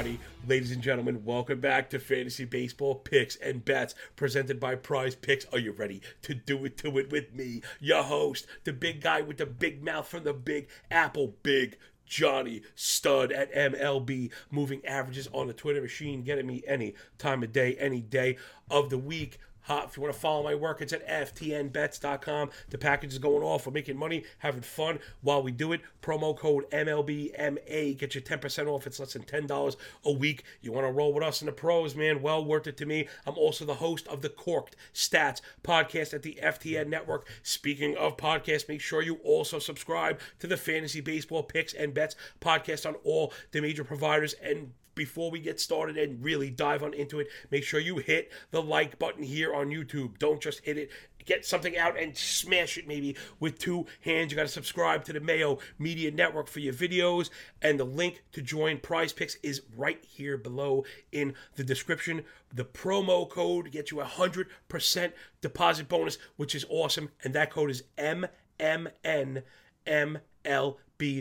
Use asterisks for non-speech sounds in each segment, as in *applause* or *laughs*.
everybody. Ladies and gentlemen, welcome back to Fantasy Baseball Picks and Bets presented by Prize Picks. Are you ready to do it to it with me, your host, the big guy with the big mouth from the Big Apple, Big Johnny Stud at MLB, moving averages on the Twitter machine, getting me any time of day, any day of the week. Hot. If you want to follow my work, it's at ftnbets.com. The package is going off. We're making money, having fun while we do it. Promo code MLBMA. Get you 10% off. It's less than $10 a week. You want to roll with us in the pros, man? Well worth it to me. I'm also the host of the Corked Stats podcast at the FTN Network. Speaking of podcasts, make sure you also subscribe to the Fantasy Baseball Picks and Bets podcast on all the major providers and before we get started and really dive on into it, make sure you hit the like button here on YouTube. Don't just hit it. Get something out and smash it maybe with two hands. You got to subscribe to the Mayo Media Network for your videos. And the link to join Prize Picks is right here below in the description. The promo code gets you a 100% deposit bonus, which is awesome. And that code is MMNMLB.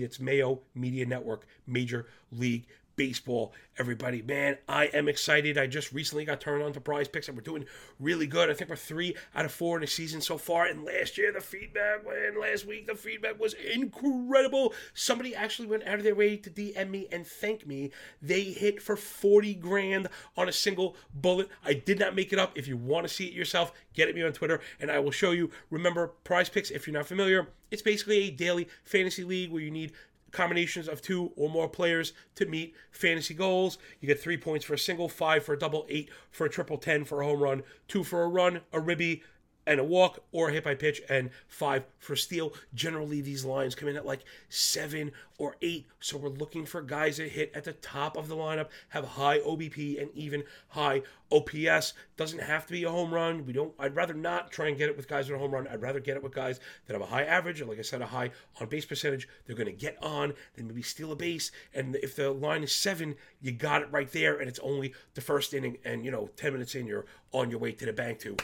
That's Mayo Media Network, Major League baseball, everybody. Man, I am excited. I just recently got turned on to prize picks and we're doing really good. I think we're three out of four in the season so far. And last year, the feedback, man, last week, the feedback was incredible. Somebody actually went out of their way to DM me and thank me. They hit for 40 grand on a single bullet. I did not make it up. If you want to see it yourself, get at me on Twitter and I will show you. Remember, prize picks, if you're not familiar, it's basically a daily fantasy league where you need combinations of two or more players to meet fantasy goals. You get three points for a single, five for a double, eight for a triple, ten for a home run, two for a run, a ribby, and a walk or a hit by pitch and five for steal. Generally, these lines come in at like seven or eight. So we're looking for guys that hit at the top of the lineup, have high OBP and even high OPS. Doesn't have to be a home run. We don't. I'd rather not try and get it with guys with a home run. I'd rather get it with guys that have a high average, or like I said, a high on base percentage. They're going to get on, then maybe steal a base. And if the line is seven, you got it right there, and it's only the first inning. And you know, ten minutes in, you're on your way to the bank to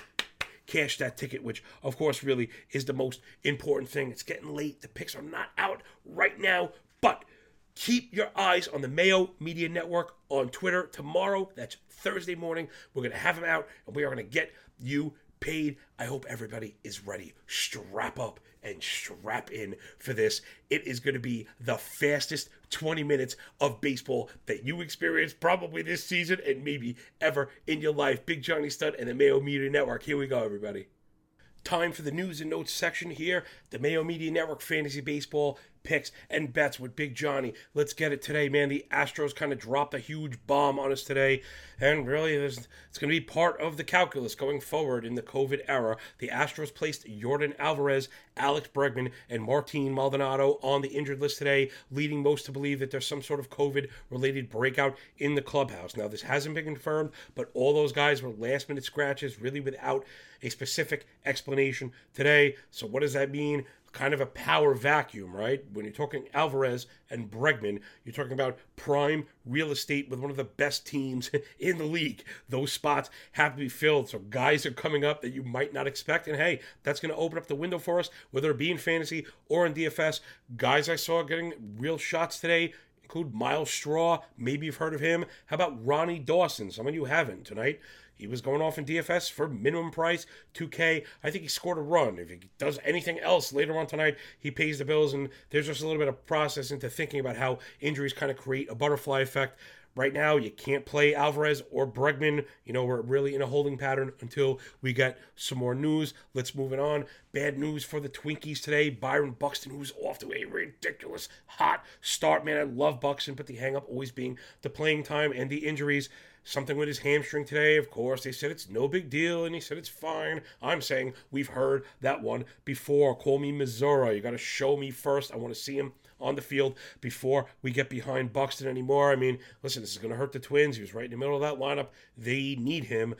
cash that ticket, which of course really is the most important thing. It's getting late. The picks are not out right now, but keep your eyes on the Mayo Media Network on Twitter tomorrow. That's Thursday morning. We're going to have them out and we are going to get you paid. I hope everybody is ready. Strap up and strap in for this. It is going to be the fastest 20 minutes of baseball that you experience probably this season and maybe ever in your life. Big Johnny Stud and the Mayo Media Network. Here we go, everybody. Time for the news and notes section here. The Mayo Media Network Fantasy Baseball picks and bets with Big Johnny. Let's get it today, man. The Astros kind of dropped a huge bomb on us today, and really, it's going to be part of the calculus going forward in the COVID era. The Astros placed Yordan Alvarez, Alex Bregman, and Martin Maldonado on the injured list today, leading most to believe that there's some sort of COVID related breakout in the clubhouse. Now, this hasn't been confirmed, but all those guys were last minute scratches, really without a specific explanation today. So, what does that mean? Kind of a power vacuum, right? When you're talking Alvarez and Bregman, you're talking about prime real estate with one of the best teams *laughs* in the league. Those spots have to be filled. So guys are coming up that you might not expect. And hey, that's going to open up the window for us, whether it be in fantasy or in DFS. Guys I saw getting real shots today include Myles Straw. Maybe you've heard of him. How about Ronnie Dawson? Some of you haven't tonight. He was going off in DFS for minimum price, 2K. I think he scored a run. If he does anything else later on tonight, he pays the bills. And there's just a little bit of process into thinking about how injuries kind of create a butterfly effect. Right now, you can't play Alvarez or Bregman. You know, we're really in a holding pattern until we get some more news. Let's move it on. Bad news for the Twinkies today. Byron Buxton, who's off to a ridiculous hot start. Man, I love Buxton, but the hang up always being the playing time and the injuries something with his hamstring today. Of course, they said it's no big deal, and he said it's fine. I'm saying we've heard that one before. Call me Missouri. You got to show me first. I want to see him on the field before we get behind Buxton anymore. I mean, listen, this is going to hurt the Twins. He was right in the middle of that lineup. They need him.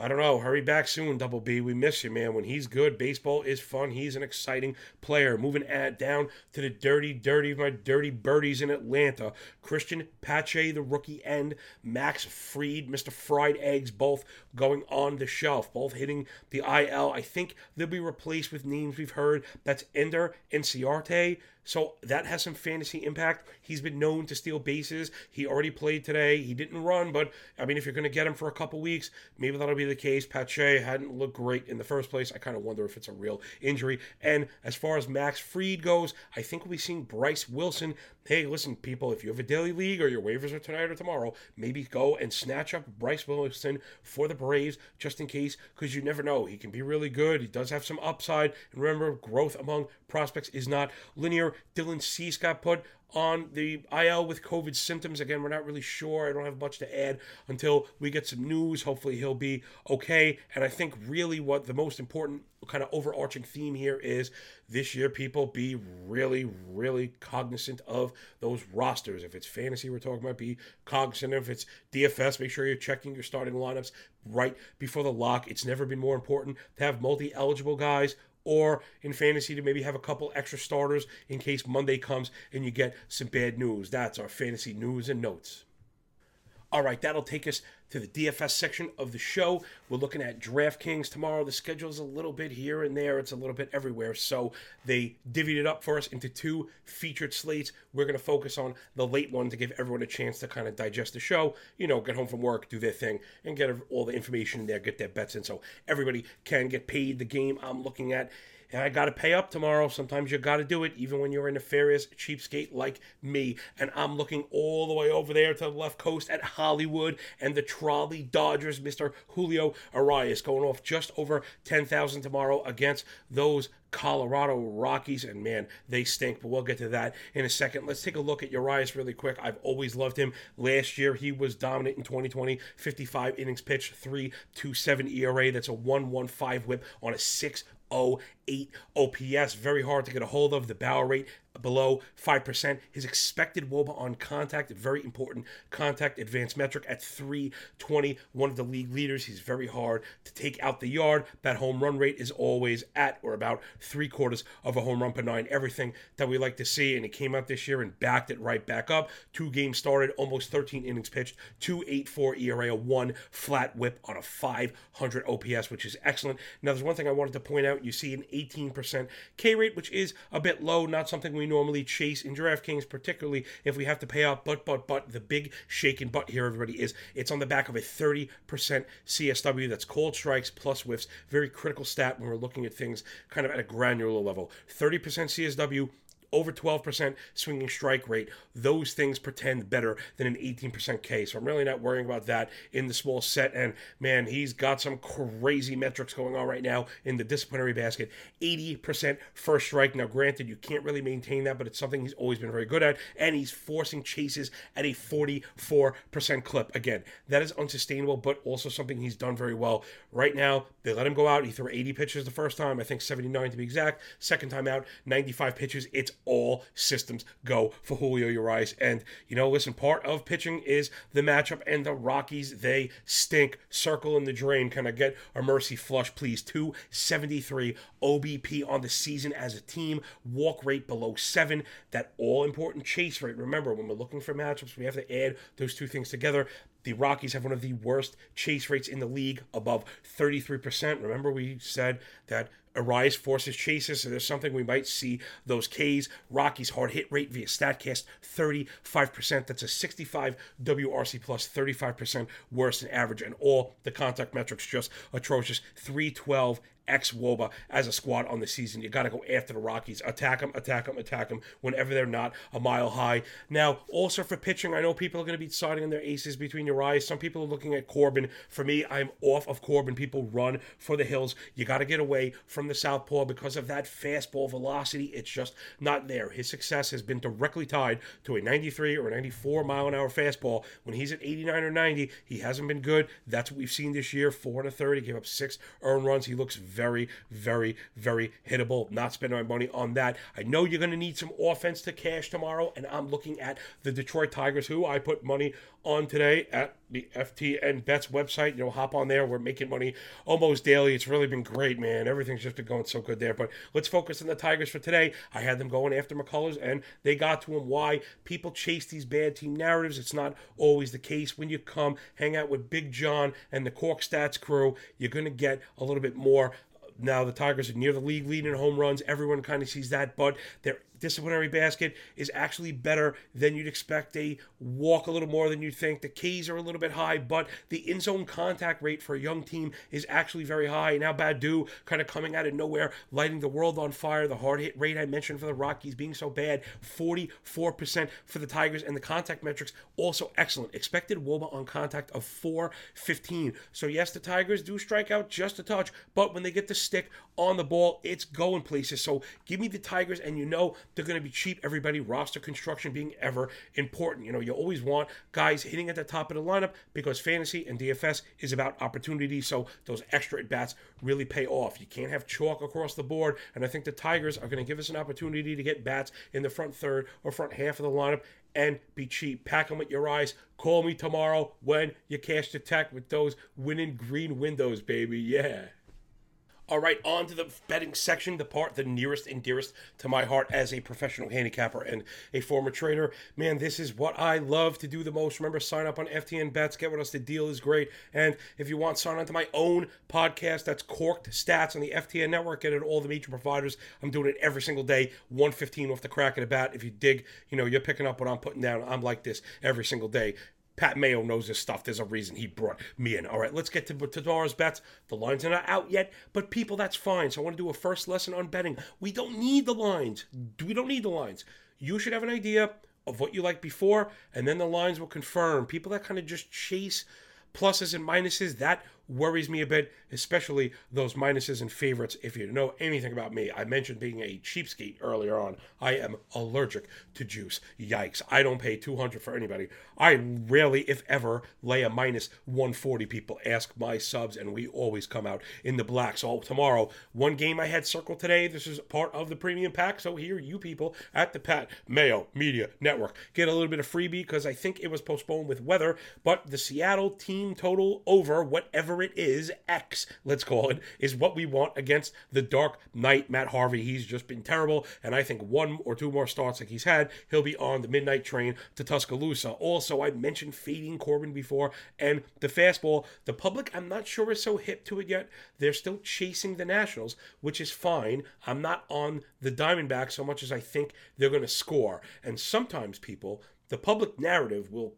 I don't know. Hurry back soon, Double B. We miss you, man. When he's good, baseball is fun. He's an exciting player. Moving at, down to the dirty, dirty my dirty birdies in Atlanta. Cristian Pache, the rookie end. Max Fried, Mr. Fried Eggs, both going on the shelf, both hitting the IL. I think they'll be replaced with names we've heard. That's Ender Inciarte. So that has some fantasy impact. He's been known to steal bases. He already played today. He didn't run, but I mean, if you're going to get him for a couple weeks, maybe that'll be the case. Pache hadn't looked great in the first place. I kind of wonder if it's a real injury. And as far as Max Fried goes, I think we'll be seeing Bryce Wilson. Hey, listen, people, if you have a daily league or your waivers are tonight or tomorrow, maybe go and snatch up Bryce Wilson for the Braves just in case, because you never know. He can be really good. He does have some upside. And remember, growth among prospects is not linear. Dylan Cease got put on the IL with COVID symptoms. Again, we're not really sure. I don't have much to add until we get some news. Hopefully, he'll be okay. And I think really what the most important kind of overarching theme here is this year, people be really, really cognizant of those rosters. If it's fantasy, we're talking about, be cognizant. If it's DFS, make sure you're checking your starting lineups right before the lock. It's never been more important to have multi eligible guys or in fantasy to maybe have a couple extra starters in case Monday comes and you get some bad news. That's our fantasy news and notes. All right, that'll take us to the DFS section of the show. We're looking at DraftKings tomorrow. The schedule's a little bit here and there, it's a little bit everywhere. So they divvied it up for us into two featured slates. We're going to focus on the late one to give everyone a chance to kind of digest the show, you know, get home from work, do their thing, and get all the information in there, get their bets in so everybody can get paid. The game I'm looking at and I got to pay up tomorrow. Sometimes you got to do it, even when you're a nefarious cheapskate like me. And I'm looking all the way over there to the left coast at Hollywood and the Trolley Dodgers, Mr. Julio Urias, going off just over 10,000 tomorrow against those Colorado Rockies, and man, they stink, but we'll get to that in a second. Let's take a look at Urias really quick. I've always loved him. Last year, he was dominant in 2020, 55 innings pitched, 3.27 ERA. That's a 1.15 whip on a 6 08 OPS. Very hard to get a hold of. The barrel rate below 5%. His expected WOBA on contact, very important contact advanced metric at 320, one of the league leaders. He's very hard to take out the yard. That home run rate is always at or about three quarters of a home run per nine. Everything that we like to see. And he came out this year and backed it right back up. Two games started, almost 13 innings pitched, 284 ERA, a one flat whip on a 500 OPS, which is excellent. Now, there's one thing I wanted to point out. You see an 18% K rate, which is a bit low, not something we normally chase in DraftKings, particularly if we have to pay out. But, but, but, the big shaken butt here, everybody, is it's on the back of a 30% CSW. That's called strikes plus whiffs. Very critical stat when we're looking at things kind of at a granular level. 30% CSW over 12% swinging strike rate, those things pretend better than an 18% K. So I'm really not worrying about that in the small set. And man, he's got some crazy metrics going on right now in the disciplinary basket. 80% first strike. Now, granted, you can't really maintain that, but it's something he's always been very good at. And he's forcing chases at a 44% clip. Again, that is unsustainable, but also something he's done very well. Right now, they let him go out. He threw 80 pitches the first time, I think 79 to be exact. Second time out, 95 pitches. It's all systems go for Julio Urias. And, you know, listen, part of pitching is the matchup, and the Rockies, they stink. Circle in the drain. Can I get a mercy flush, please? 273 OBP on the season as a team, walk rate below seven. That all important chase rate. Remember, when we're looking for matchups, we have to add those two things together. The Rockies have one of the worst chase rates in the league, above 33%. Remember, we said that Urias forces chases, so there's something we might see those Ks. Rockies hard hit rate via StatCast 35%. That's a 65 WRC plus, 35% worse than average, and all the contact metrics just atrocious. 312 ex Woba as a squad on the season. You got to go after the Rockies. Attack them, attack them, attack them whenever they're not a mile high. Now, also for pitching, I know people are going to be deciding on their aces between Urias. Some people are looking at Corbin. For me, I'm off of Corbin. People run for the hills. You got to get away from the southpaw because of that fastball velocity. It's just not there. His success has been directly tied to a 93 or a 94 mile an hour fastball. When he's at 89 or 90, he hasn't been good. That's what we've seen this year. Four and a third. He gave up six earned runs. He looks very, very very hittable. Not spending my money on that. I know you're going to need some offense to cash tomorrow, and I'm looking at the Detroit Tigers, who I put money on today at the FTN Bets website. You know, hop on there. We're making money almost daily. It's really been great, man. Everything's just been going so good there. But let's focus on the Tigers for today. I had them going after McCullers, and they got to him. Why? People chase these bad team narratives. It's not always the case. When you come hang out with Big John and the Cork Stats crew, you're going to get a little bit more now the Tigers are near the league lead in home runs. Everyone kind of sees that, but they're disciplinary basket is actually better than you'd expect. They walk a little more than you'd think. The K's are a little bit high, but the in zone contact rate for a young team is actually very high. Now, Baddoo kind of coming out of nowhere, lighting the world on fire. The hard hit rate I mentioned for the Rockies being so bad 44% for the Tigers, and the contact metrics also excellent. Expected Woba on contact of 415. So, yes, the Tigers do strike out just a touch, but when they get the stick on the ball, it's going places. So, give me the Tigers, and you know they're going to be cheap. Everybody, roster construction being ever important. You know, you always want guys hitting at the top of the lineup because fantasy and DFS is about opportunity. So, those extra at bats really pay off. You can't have chalk across the board, and I think the Tigers are going to give us an opportunity to get bats in the front third or front half of the lineup and be cheap. Pack them with Urias. Call me tomorrow when you cash the tech with those winning green windows, baby. Yeah. All right, on to the betting section, the part the nearest and dearest to my heart as a professional handicapper and a former trader. Man, this is what I love to do the most. Remember, sign up on FTN Bets, get with us. The deal is great. And if you want, sign on to my own podcast. That's Corked Stats on the FTN network. Get it all the major providers. I'm doing it every single day, 115 off the crack of the bat. If you dig, you know, you're picking up what I'm putting down. I'm like this every single day. Pat Mayo knows his stuff. There's a reason he brought me in. All right, let's get to, to tomorrow's bets. The lines are not out yet, but people, that's fine. So I want to do a first lesson on betting. We don't need the lines. We don't need the lines. You should have an idea of what you like before, and then the lines will confirm. People that kind of just chase pluses and minuses, that worries me a bit, especially those minuses and favorites. If you know anything about me, I mentioned being a cheapskate earlier on. I am allergic to juice. Yikes. I don't pay 200 for anybody. I rarely, if ever, lay a minus 140. People ask my subs, and we always come out in the black. So tomorrow, one game I had circled today. This is part of the premium pack. So here, you people at the Pat Mayo Media Network get a little bit of freebie because I think it was postponed with weather. But the Seattle team total over whatever it is, X, let's call it, is what we want against the Dark Knight, Matt Harvey. He's just been terrible, and I think one or two more starts like he's had, he'll be on the midnight train to Tuscaloosa. Also, I mentioned fading Corbin before, and the fastball. The public, I'm not sure is so hip to it yet. They're still chasing the Nationals, which is fine. I'm not on the Diamondbacks so much as I think they're going to score. And sometimes people, the public narrative will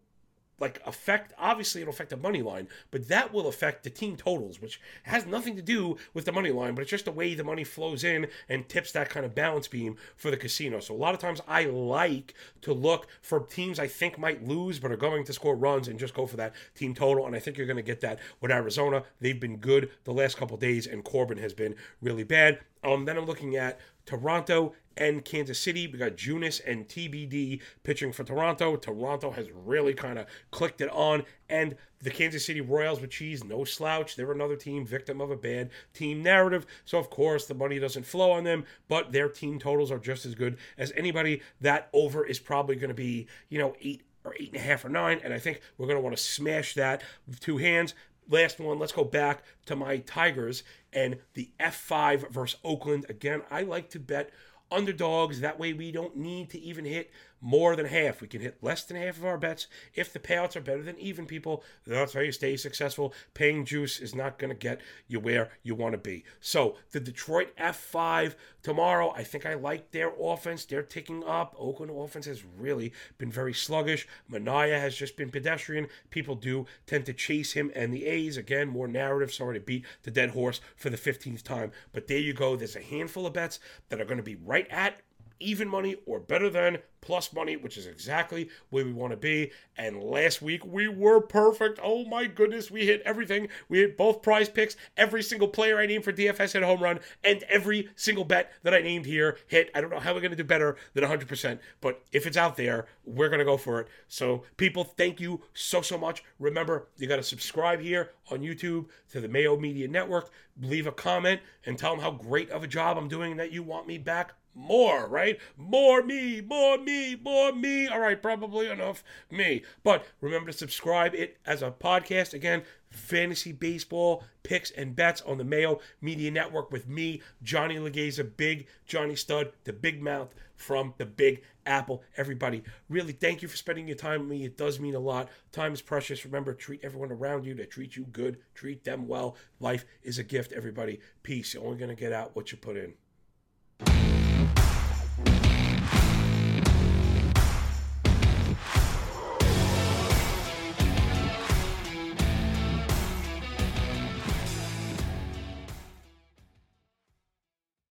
like affect obviously it'll affect the money line but that will affect the team totals which has nothing to do with the money line but it's just the way the money flows in and tips that kind of balance beam for the casino. So a lot of times i like to look for teams i think might lose but are going to score runs and just go for that team total and i think you're going to get that with arizona. They've been good the last couple days and corbin has been really bad. Um, then i'm looking at Toronto and Kansas City. We got Junis and TBD pitching for Toronto. Toronto has really kind of clicked it on. And the Kansas City Royals with Cheese, no slouch. They're another team victim of a bad team narrative. So, of course, the money doesn't flow on them, but their team totals are just as good as anybody. That over is probably going to be, you know, eight or eight and a half or nine. And I think we're going to want to smash that with two hands last one, let's go back to my Tigers and the F5 versus Oakland. Again, I like to bet underdogs. That way, we don't need to even hit more than half. We can hit less than half of our bets if the payouts are better than even people. That's how you stay successful. Paying juice is not going to get you where you want to be. So, the Detroit F5 tomorrow, I think I like their offense. They're ticking up. Oakland offense has really been very sluggish. Manaea has just been pedestrian. People do tend to chase him and the A's. Again, more narrative. Sorry to beat the dead horse for the 15th time. But there you go. There's a handful of bets that are going to be right at even money or better than plus money, which is exactly where we want to be. And last week we were perfect. Oh my goodness, we hit everything. We hit both prize picks. Every single player I named for DFS hit home run, and every single bet that I named here hit. I don't know how we're going to do better than 100%, but if it's out there, we're going to go for it. So, people, thank you so, so much. Remember, you got to subscribe here on YouTube to the Mayo Media Network. Leave a comment and tell them how great of a job I'm doing and that you want me back more, right? More me, more me, more me. All right, probably enough me. But remember to subscribe it as a podcast. Again, fantasy baseball picks and bets on the Mayo Media Network with me, Johnny Legeza, Big Johnny Stud, the Big Mouth from the Big Apple. Everybody, really thank you for spending your time with me. It does mean a lot. Time is precious. Remember, treat everyone around you to treat you good, treat them well. Life is a gift, everybody. Peace. You're only going to get out what you put in.